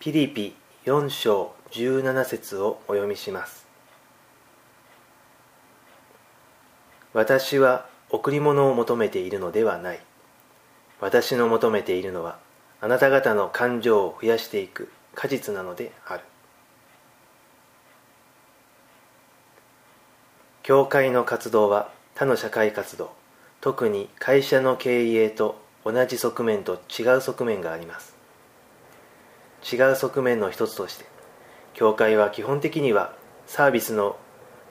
ピリピ4章17節をお読みします。私は贈り物を求めているのではない。私の求めているのはあなた方の感情を増やしていく果実なのである。教会の活動は他の社会活動特に会社の経営と同じ側面と違う側面があります。違う側面の一つとして教会は基本的にはサービスの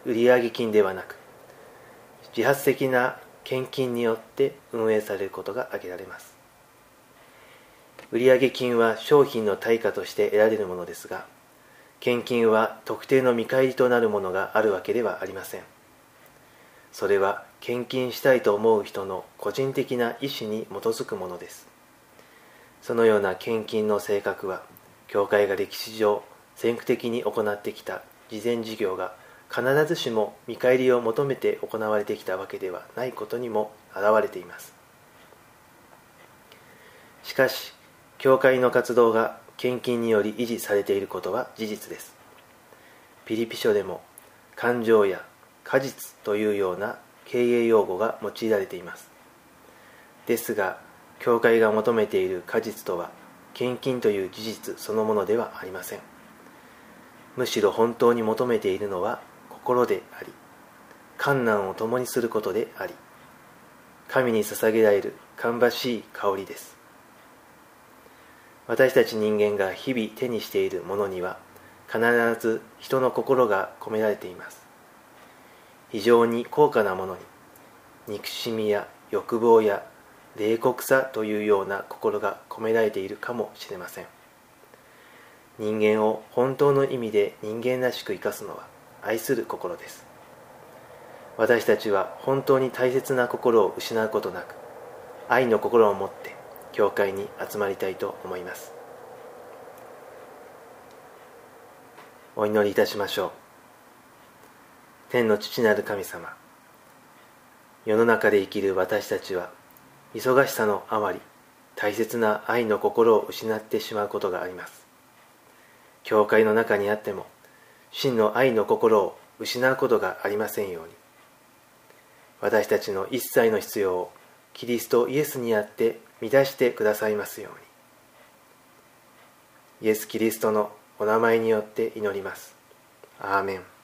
売上金ではなく自発的な献金によって運営されることが挙げられます。売上金は商品の対価として得られるものですが献金は特定の見返りとなるものがあるわけではありません。それは献金したいと思う人の個人的な意思に基づくものです。そのような献金の性格は教会が歴史上先駆的に行ってきた慈善事業が必ずしも見返りを求めて行われてきたわけではないことにも表れています。しかし教会の活動が献金により維持されていることは事実です。ピリピ書でも感情や果実というような経営用語が用いられています。ですが教会が求めている果実とは献金という事実そのものではありません。むしろ本当に求めているのは心であり観難を共にすることであり神に捧げられる芳しい香りです。私たち人間が日々手にしているものには必ず人の心が込められています。非常に高価なものに憎しみや欲望や冷酷さというような心が込められているかもしれません。人間を本当の意味で人間らしく生かすのは愛する心です。私たちは本当に大切な心を失うことなく愛の心を持って教会に集まりたいと思います。お祈りいたしましょう。天の父なる神様世の中で生きる私たちは忙しさのあまり大切な愛の心を失ってしまうことがあります。教会の中にあっても真の愛の心を失うことがありませんように。私たちの一切の必要をキリストイエスにあって満たしてくださいますように。イエス・キリストのお名前によって祈ります。アーメン。